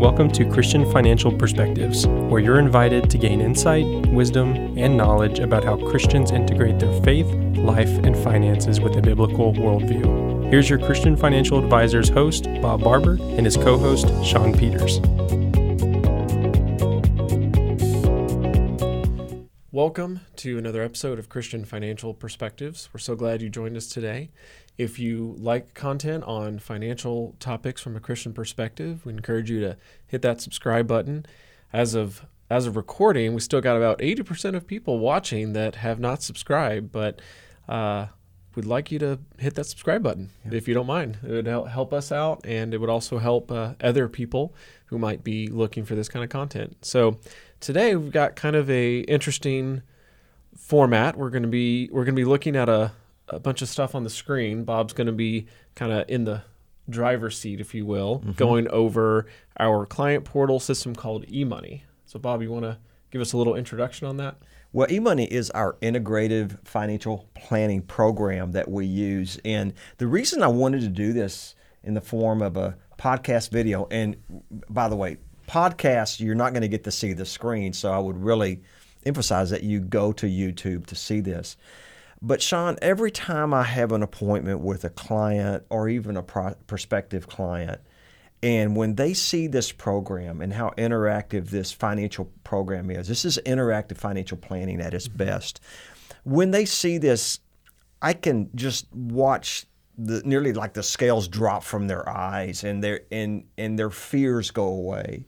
Welcome to Christian Financial Perspectives, where you're invited to gain insight, wisdom, and knowledge about how Christians integrate their faith, life, and finances with a biblical worldview. Here's your Christian Financial Advisors host, Bob Barber, and his co host, Sean Peters. Welcome to another episode of Christian Financial Perspectives. We're so glad you joined us today. If you like content on financial topics from a Christian perspective, we encourage you to hit that subscribe button. As of as of recording, we still got about 80% of people watching that have not subscribed, but uh, we'd like you to hit that subscribe button yeah. if you don't mind. It would help us out, and it would also help uh, other people who might be looking for this kind of content. So today we've got kind of a interesting format. We're going to be we're going to be looking at a a bunch of stuff on the screen. Bob's going to be kind of in the driver's seat, if you will, mm-hmm. going over our client portal system called eMoney. So, Bob, you want to give us a little introduction on that? Well, eMoney is our integrative financial planning program that we use. And the reason I wanted to do this in the form of a podcast video, and by the way, podcast, you're not going to get to see the screen. So I would really emphasize that you go to YouTube to see this. But Sean, every time I have an appointment with a client or even a pro- prospective client, and when they see this program and how interactive this financial program is, this is interactive financial planning at its mm-hmm. best. When they see this, I can just watch the nearly like the scales drop from their eyes and their and and their fears go away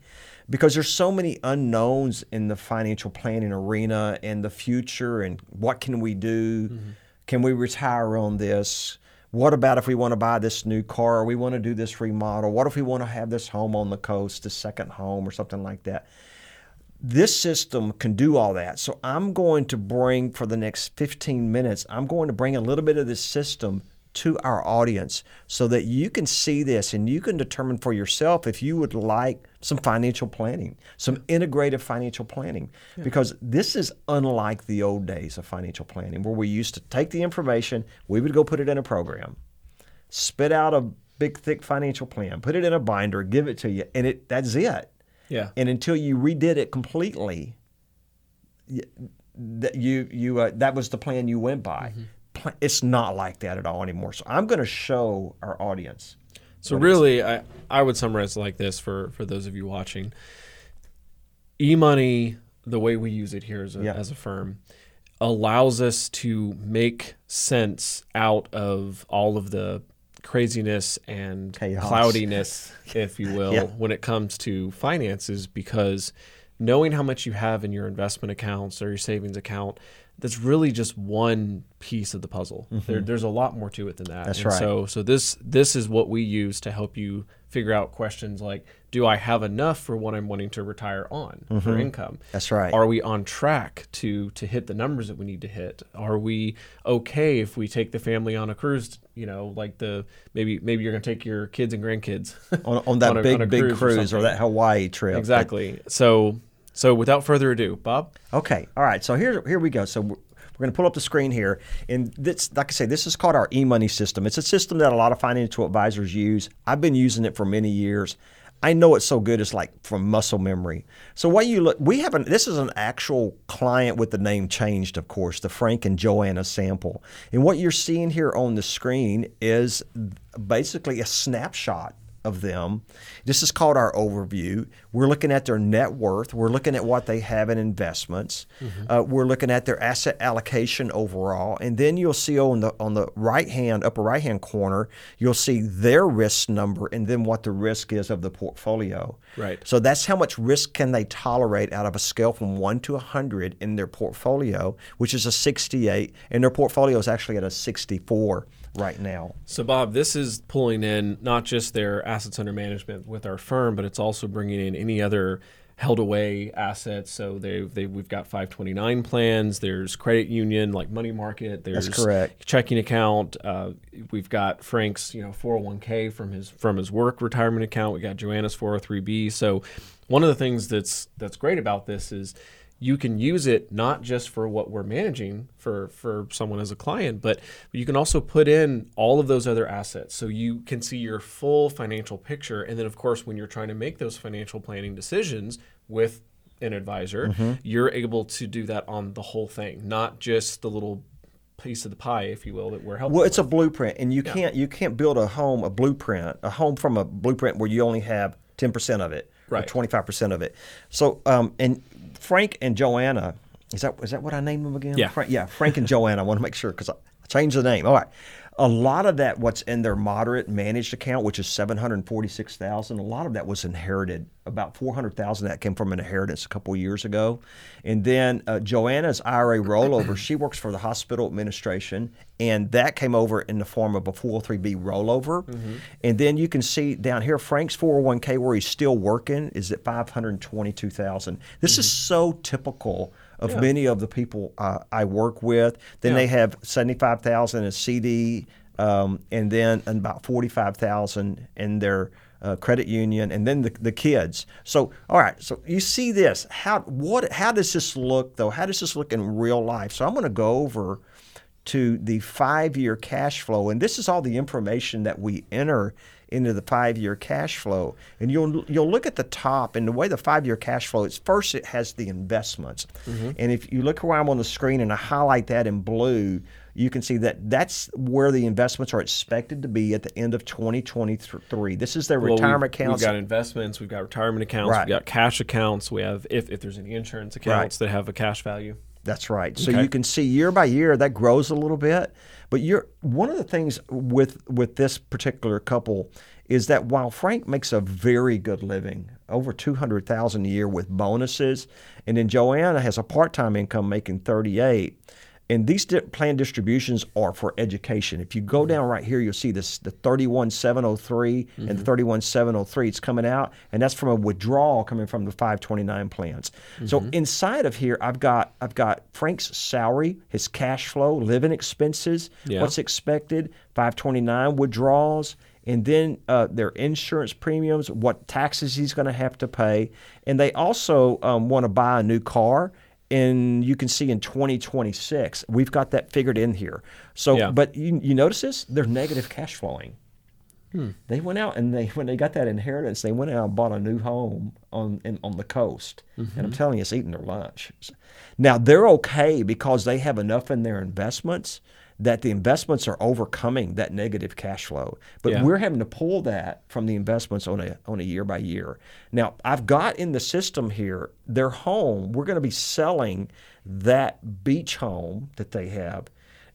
because there's so many unknowns in the financial planning arena and the future and what can we do? Mm-hmm. Can we retire on this? What about if we want to buy this new car or we want to do this remodel? What if we want to have this home on the coast, a second home or something like that? This system can do all that. So I'm going to bring for the next 15 minutes, I'm going to bring a little bit of this system to our audience so that you can see this and you can determine for yourself if you would like some financial planning, some integrative financial planning. Yeah. Because this is unlike the old days of financial planning where we used to take the information, we would go put it in a program, spit out a big thick financial plan, put it in a binder, give it to you, and it that's it. Yeah. And until you redid it completely, that you you uh, that was the plan you went by. Mm-hmm it's not like that at all anymore. So I'm going to show our audience. So really, I I would summarize like this for for those of you watching. eMoney, the way we use it here as a, yeah. as a firm, allows us to make sense out of all of the craziness and Chaos. cloudiness, if you will, yeah. when it comes to finances because knowing how much you have in your investment accounts or your savings account that's really just one piece of the puzzle. Mm-hmm. There, there's a lot more to it than that. That's and right. So, so this this is what we use to help you figure out questions like, do I have enough for what I'm wanting to retire on mm-hmm. for income? That's right. Are we on track to to hit the numbers that we need to hit? Are we okay if we take the family on a cruise? You know, like the maybe maybe you're going to take your kids and grandkids on, on that on a, big on big cruise, cruise or, or, that Hawaii trip. Exactly. But, so so without further ado, Bob. Okay. All right. So here here we go. So we're, we're going to pull up the screen here, and this, like I say, this is called our eMoney system. It's a system that a lot of financial advisors use. I've been using it for many years. I know it's so good. It's like from muscle memory. So what you look, we have an. This is an actual client with the name changed, of course, the Frank and Joanna sample. And what you're seeing here on the screen is basically a snapshot of them. This is called our overview. We're looking at their net worth. We're looking at what they have in investments. Mm-hmm. Uh, we're looking at their asset allocation overall, and then you'll see on the on the right hand upper right hand corner, you'll see their risk number, and then what the risk is of the portfolio. Right. So that's how much risk can they tolerate out of a scale from one to hundred in their portfolio, which is a 68, and their portfolio is actually at a 64 right now. So, Bob, this is pulling in not just their assets under management with our firm, but it's also bringing in any other held away assets. So they they we've got 529 plans. There's credit union like money market. There's That's correct. checking account. Uh, we've got Frank's you know 401k from his from his work retirement account. We got Joanna's 403b. So one of the things that's that's great about this is you can use it not just for what we're managing for for someone as a client, but you can also put in all of those other assets so you can see your full financial picture. And then, of course, when you're trying to make those financial planning decisions with an advisor, Mm-hmm. you're able to do that on the whole thing, not just the little piece of the pie, if you will, that we're helping. Well, it's a blueprint, and you can't you can't build a home a blueprint a home from a blueprint where you only have ten percent of it or Right. twenty five percent of it. So, um, and Frank and Joanna, is that is that what I named them again? Yeah. Frank, yeah, Frank and Joanna. I want to make sure because I changed the name. All right. A lot of that, what's in their moderate managed account, which is seven hundred forty-six thousand, a lot of that was inherited. About four hundred thousand that came from an inheritance a couple of years ago, and then uh, Joanna's IRA rollover. she works for the hospital administration, and that came over in the form of a 403b rollover. And then you can see down here Frank's 401k where he's still working is at 522,000. This is so typical of many of the people uh, I work with. Then Yeah. they have 75,000 in CD um, and then about 45,000 in their uh, credit union, and then the, the kids. So, all right. So you see this. How what? How does this look though? How does this look in real life? So I'm going to go over to the five-year cash flow, and this is all the information that we enter into the five-year cash flow. And you'll you'll look at the top, and the way the five-year cash flow is first it has the investments, mm-hmm. and if you look where I'm on the screen and I highlight that in blue, you can see that that's where the investments are expected to be at the end of 2023. This is their Well, retirement we've, accounts. We've got investments, we've got retirement accounts, Right. we've got cash accounts. We have if, if there's any insurance accounts that have a cash value. That's right. So Okay. you can see year by year that grows a little bit. But you're one of the things with with this particular couple is that while Frank makes a very good living, over two hundred thousand a year with bonuses, and then Joanna has a part time income making thirty eight. And these plan distributions are for education. If you go down right here, you'll see this the 31703 and the 31703. It's coming out, and that's from a withdrawal coming from the 529 plans. So inside of here, I've got I've got Frank's salary, his cash flow, living expenses, Yeah. what's expected, 529 withdrawals, and then uh, their insurance premiums, what taxes he's going to have to pay, and they also um, want to buy a new car and you can see in 2026 we've got that figured in here. So Yeah. but you, you notice this? They're negative cash flowing. Hmm. They went out and they when they got that inheritance they went out and bought a new home on in, on the coast. And i'm mm-hmm. telling you it's eating their lunch now they're okay because they have enough in their investments that the investments are overcoming that negative cash flow but Yeah. we're having to pull that from the investments on a on a year by year now i've got in the system here their home we're going to be selling that beach home that they have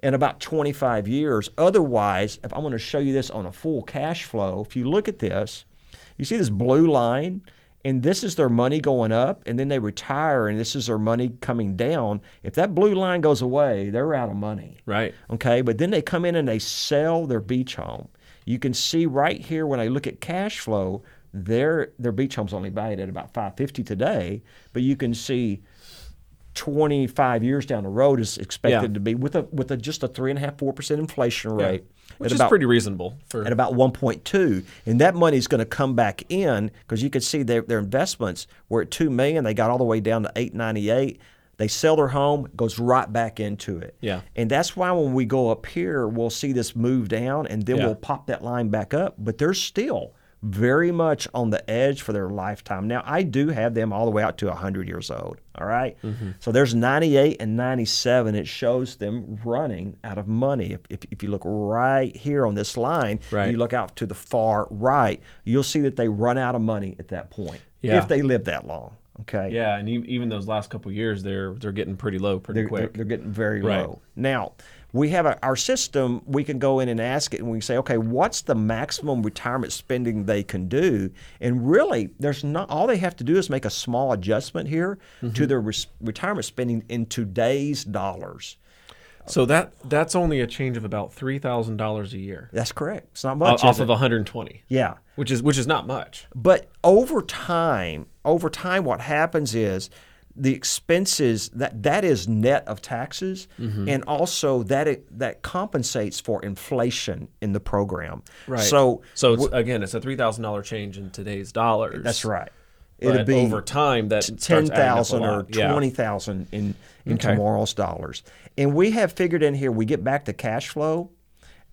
in about 25 years. Otherwise, if I'm going to show you this on a full cash flow, if you look at this, you see this blue line, and this is their money going up, and then they retire, and this is their money coming down. If that blue line goes away, they're out of money. Right. Okay, but then they come in and they sell their beach home. You can see right here when I look at cash flow, their their beach home's only valued at about 550 today, but you can see 25 years down the road is expected Yeah. to be with a with a just a three and a half four percent inflation rate Which is about pretty reasonable for at about 1.2 and that money is going to come back in because you can see their, their investments were at 2 million they got all the way down to 898 they sell their home goes right back into it Yeah. and that's why when we go up here we'll see this move down and then Yeah. we'll pop that line back up but they're still very much on the edge for their lifetime now i do have them all the way out to 100 years old all right? Mm-hmm. so there's 98 and 97 it shows them running out of money if, if, if you look right here on this line Right. you look out to the far right you'll see that they run out of money at that point Yeah. if they live that long okay yeah, and even those last couple years, they're they're getting pretty low pretty they're, they're, quick. they're getting very Right. low. Now, we have a, our system, we can go in and ask it and we can say, okay, what's the maximum retirement spending they can do? And really, there's not, all they have to do is make a small adjustment here Mm-hmm. to their res- retirement spending in today's dollars. so that that's only a change of about three thousand dollars a year That's correct. It's not much. off of 120, yeah. which is which is not much. But over time, over time, what happens is the expenses that that is net of taxes, Mm-hmm. and also that it, that compensates for inflation in the program. Right. So So it's, again, it's a three thousand dollar change in today's dollars. that's right. it'll be over time that ten thousand or yeah. twenty thousand in in okay. tomorrow's dollars. And we have figured in here. We get back to cash flow,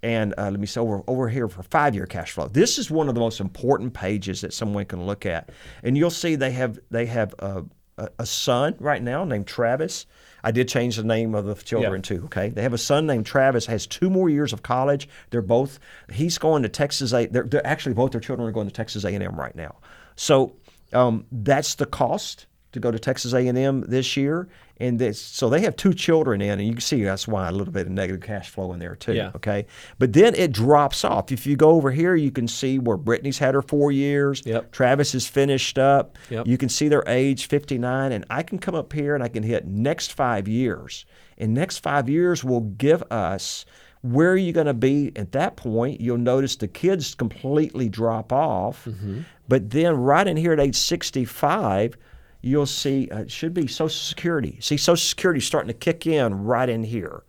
and uh, let me say over over here for five year cash flow. This is one of the most important pages that someone can look at, and you'll see they have they have a, a, a son right now named Travis. I did change the name of the children yeah. too. Okay, they have a son named Travis. Has two more years of college. They're both. He's going to Texas A. They're, they're actually both their children are going to Texas A and M right now. So um, that's the cost to go to Texas A&M this year, and this, so they have two children in, and you can see that's why a little bit of negative cash flow in there too. Yeah. Okay, but then it drops off. If you go over here, you can see where Brittany's had her four years. Yep. Travis is finished up. Yep. You can see their age, 59, and I can come up here and I can hit next five years. And next five years will give us where are you going to be at that point? You'll notice the kids completely drop off. Mm-hmm. But then, right in here at age 65, you'll see uh, it should be Social Security. See, Social Security starting to kick in right in here,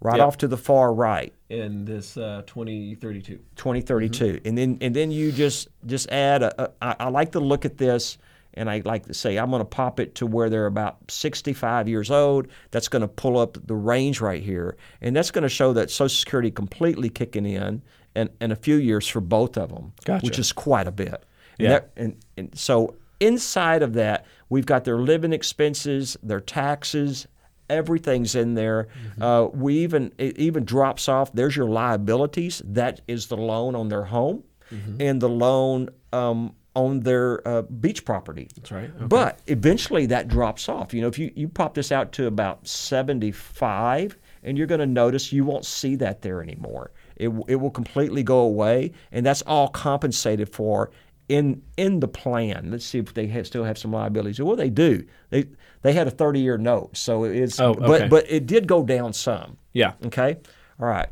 right yep. off to the far right. In this uh, 2032. 2032, mm-hmm. and then and then you just just add. A, a, I, I like to look at this and I like to say I'm going to pop it to where they're about 65 years old. That's going to pull up the range right here, and that's going to show that Social Security completely kicking in and, in a few years for both of them, gotcha. which is quite a bit. And yeah. That, and, and so inside of that, we've got their living expenses, their taxes, everything's in there. Mm-hmm. Uh, we even it even drops off. There's your liabilities. That is the loan on their home, mm-hmm. and the loan um, on their uh, beach property. That's right. Okay. But eventually that drops off. You know, if you, you pop this out to about 75, and you're going to notice you won't see that there anymore. It, it will completely go away, and that's all compensated for in in the plan. Let's see if they have, still have some liabilities. Well, they do. They they had a 30 year note, so it's oh, okay. but but it did go down some. Yeah. Okay. All right.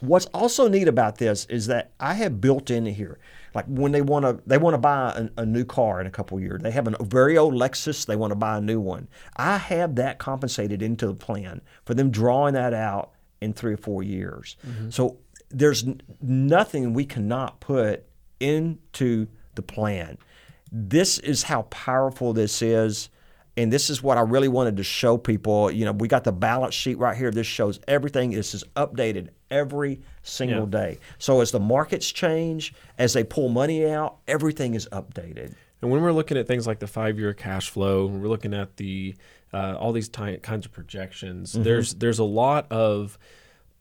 What's also neat about this is that I have built in here like when they want to they want to buy a, a, new car in a couple years they have a very old lexus they want to buy a new one i have that compensated into the plan for them drawing that out in three or four years mm-hmm. so there's n- nothing we cannot put into the plan this is how powerful this is and this is what I really wanted to show people. You know, we got the balance sheet right here. This shows everything. This is updated every single yeah. day. So as the markets change, as they pull money out, everything is updated. And when we're looking at things like the five-year cash flow, we're looking at the uh, all these ty- kinds of projections. Mm-hmm. There's there's a lot of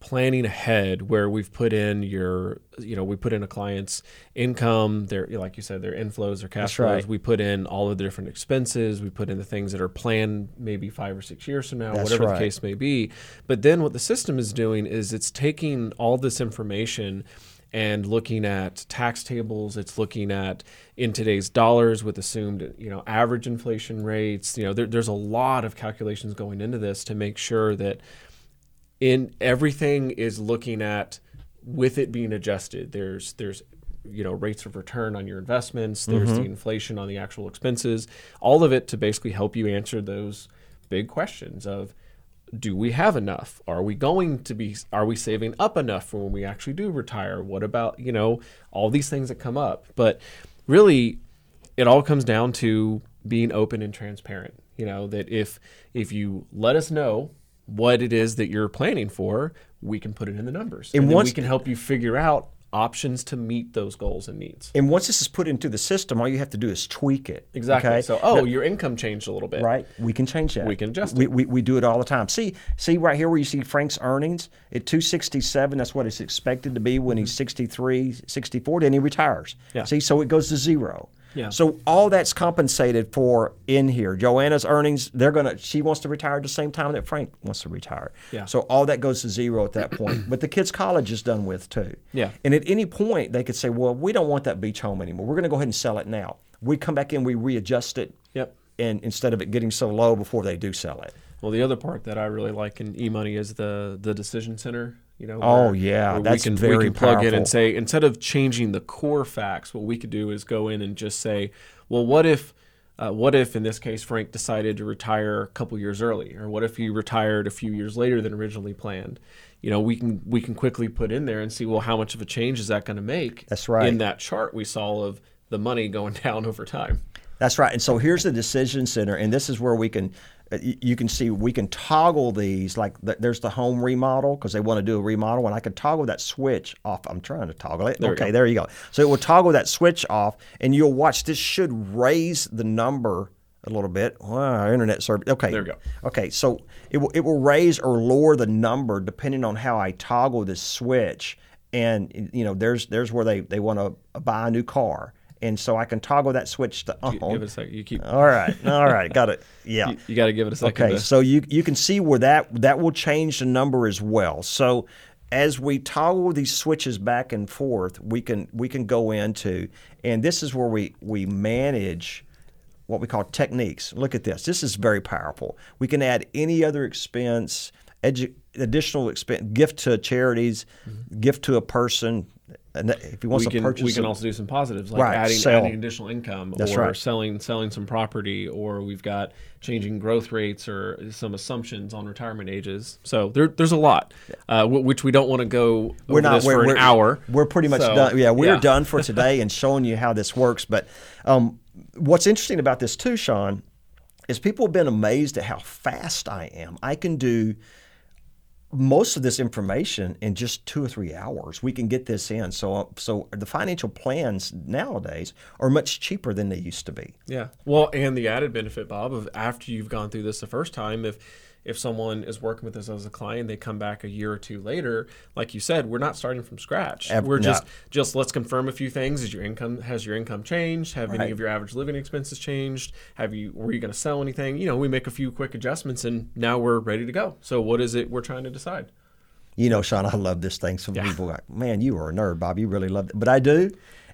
planning ahead where we've put in your you know we put in a client's income their like you said their inflows their cash That's flows. Right. we put in all of the different expenses. We put in the things that are planned maybe five or six years from now That's whatever right. the case may be. But then what the system is doing is it's taking all this information and looking at tax tables. It's looking at in today's dollars with assumed you know average inflation rates. You know there, there's a lot of calculations going into this to make sure that in everything is looking at with it being adjusted. There's there's you know rates of return on your investments. There's mm-hmm. the inflation on the actual expenses. All of it to basically help you answer those big questions of do we have enough are we going to be are we saving up enough for when we actually do retire what about you know all these things that come up but really it all comes down to being open and transparent you know that if if you let us know what it is that you're planning for, we can put it in the numbers. And, and once, we can help you figure out options to meet those goals and needs. And once this is put into the system, all you have to do is tweak it. Exactly. Okay? So, oh, now, your income changed a little bit. Right. We can change that. We can adjust we, we, we, do it all the time. See, see right here where you see Frank's earnings at 267, that's what it's expected to be when he's 63, 64, then he retires. Yeah. See, so it goes to zero. Yeah. So all that's compensated for in here. Joanna's earnings, they're gonna she wants to retire at the same time that Frank wants to retire. Yeah. So all that goes to zero at that point. but the kids' college is done with too. Yeah. And at any point they could say, Well, we don't want that beach home anymore. We're gonna go ahead and sell it now. We come back in, we readjust it. Yep. And instead of it getting so low before they do sell it. Well, the other part that I really like in eMoney is the the decision center you know, oh where, yeah, where that's we can, very we can plug powerful. in and say instead of changing the core facts, what we could do is go in and just say, well, what if, uh, what if in this case Frank decided to retire a couple years early, or what if he retired a few years later than originally planned? You know, we can we can quickly put in there and see, well, how much of a change is that going to make? That's right. In that chart we saw of the money going down over time. That's right. And so here's the decision center, and this is where we can. Uh, You can see we can toggle these like th- there's the home remodel because they want to do a remodel and I can toggle that switch off. I'm trying to toggle it. There okay, there you go. So it will toggle that switch off and you'll watch this should raise the number a little bit. Wow, internet service. Okay. There we go. Okay, so it will, it will raise or lower the number depending on how I toggle this switch. And you know, there's there's where they, they want to buy a new car. And so I can toggle that switch to on. Give it a second. You keep. All right, all right, got it. Yeah. You, you got to give it a second. Okay, to- so you you can see where that that will change the number as well. So as we toggle these switches back and forth, we can we can go into, and this is where we we manage what we call techniques. Look at this. This is very powerful. We can add any other expense, edu- additional expense, gift to charities, mm-hmm. gift to a person. And if he wants we to can purchase, we can also do some positives like Right, adding sell. adding additional income That's or right. selling selling some property or we've got changing growth rates or some assumptions on retirement ages. So there, there's a lot uh, w- which we don't want to go we're not we're, for an we're- hour. We're pretty much So, done. Yeah, we're yeah. done for today and showing you how this works. But um, what's interesting about this too, Sean, is people have been amazed at how fast I am. I can do most of this information in just two or three hours. We can get this in. So, uh, so the financial plans nowadays are much cheaper than they used to be. Yeah. Well, and the added benefit, Bob, of after you've gone through this the first time, if if someone is working with us as a client, they come back a year or two later, like you said, we're not starting from scratch. We're no. just just let's confirm a few things. Is your income has your income changed? Have any of your average living expenses changed? Have you were you going to sell anything? You know, we make a few quick adjustments, and now we're ready to go. So, what is it we're trying to decide? You know, Sean, I love this thing. Some people are like, man, you are a nerd, Bob. You really love it. But I do.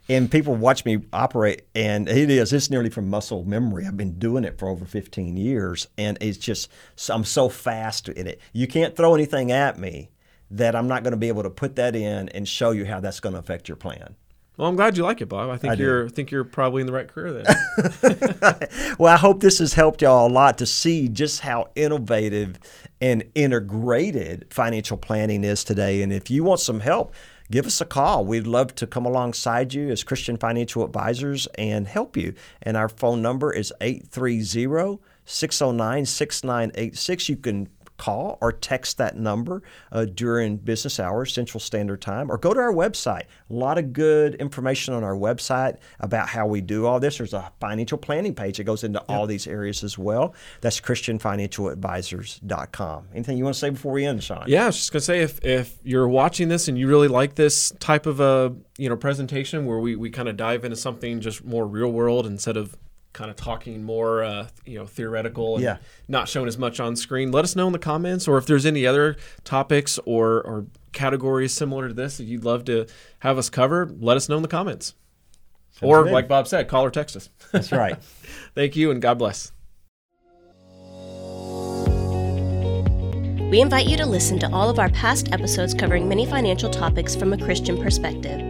And people watch me operate, and it is, it's nearly from muscle memory. I've been doing it for over 15 years, and it's just I'm so fast in it. You can't throw anything at me that I'm not going to be able to put that in and show you how that's going to affect your plan. Well, I'm glad you like it, Bob. I think I you're I think you're probably in the right career then. Well, I hope this has helped y'all a lot to see just how innovative and integrated financial planning is today. And if you want some help, give us a call. We'd love to come alongside you as Christian financial advisors and help you. And our phone number is 830 609 6986. You can call or text that number uh, during business hours, Central Standard Time, or go to our website. A lot of good information on our website about how we do all this. There's a financial planning page that goes into all these areas as well. That's ChristianFinancialAdvisors.com. Anything you want to say before we end, Sean? Yeah, I was just gonna say if if you're watching this and you really like this type of a you know presentation where we, we kind of dive into something just more real world instead of kind of talking more uh, you know theoretical and Yeah. not showing as much on screen, let us know in the comments or if there's any other topics or or categories similar to this that you'd love to have us cover, let us know in the comments. or good. like Bob said, call or text us. That's right. Thank you and God bless. We invite you to listen to all of our past episodes covering many financial topics from a Christian perspective.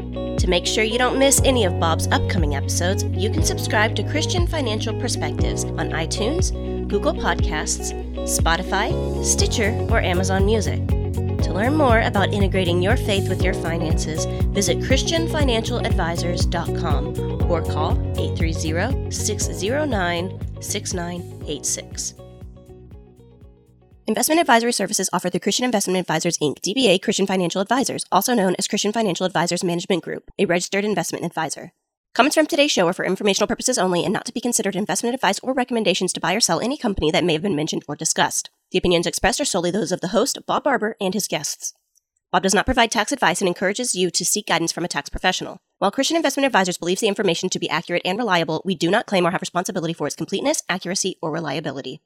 To make sure you don't miss any of Bob's upcoming episodes, you can subscribe to Christian Financial Perspectives on iTunes, Google Podcasts, Spotify, Stitcher, or Amazon Music. To learn more about integrating your faith with your finances, visit ChristianFinancialAdvisors.com or call 830 609 6986. Investment advisory services offered through Christian Investment Advisors Inc., DBA Christian Financial Advisors, also known as Christian Financial Advisors Management Group, a registered investment advisor. Comments from today's show are for informational purposes only and not to be considered investment advice or recommendations to buy or sell any company that may have been mentioned or discussed. The opinions expressed are solely those of the host, Bob Barber, and his guests. Bob does not provide tax advice and encourages you to seek guidance from a tax professional. While Christian Investment Advisors believes the information to be accurate and reliable, we do not claim or have responsibility for its completeness, accuracy, or reliability.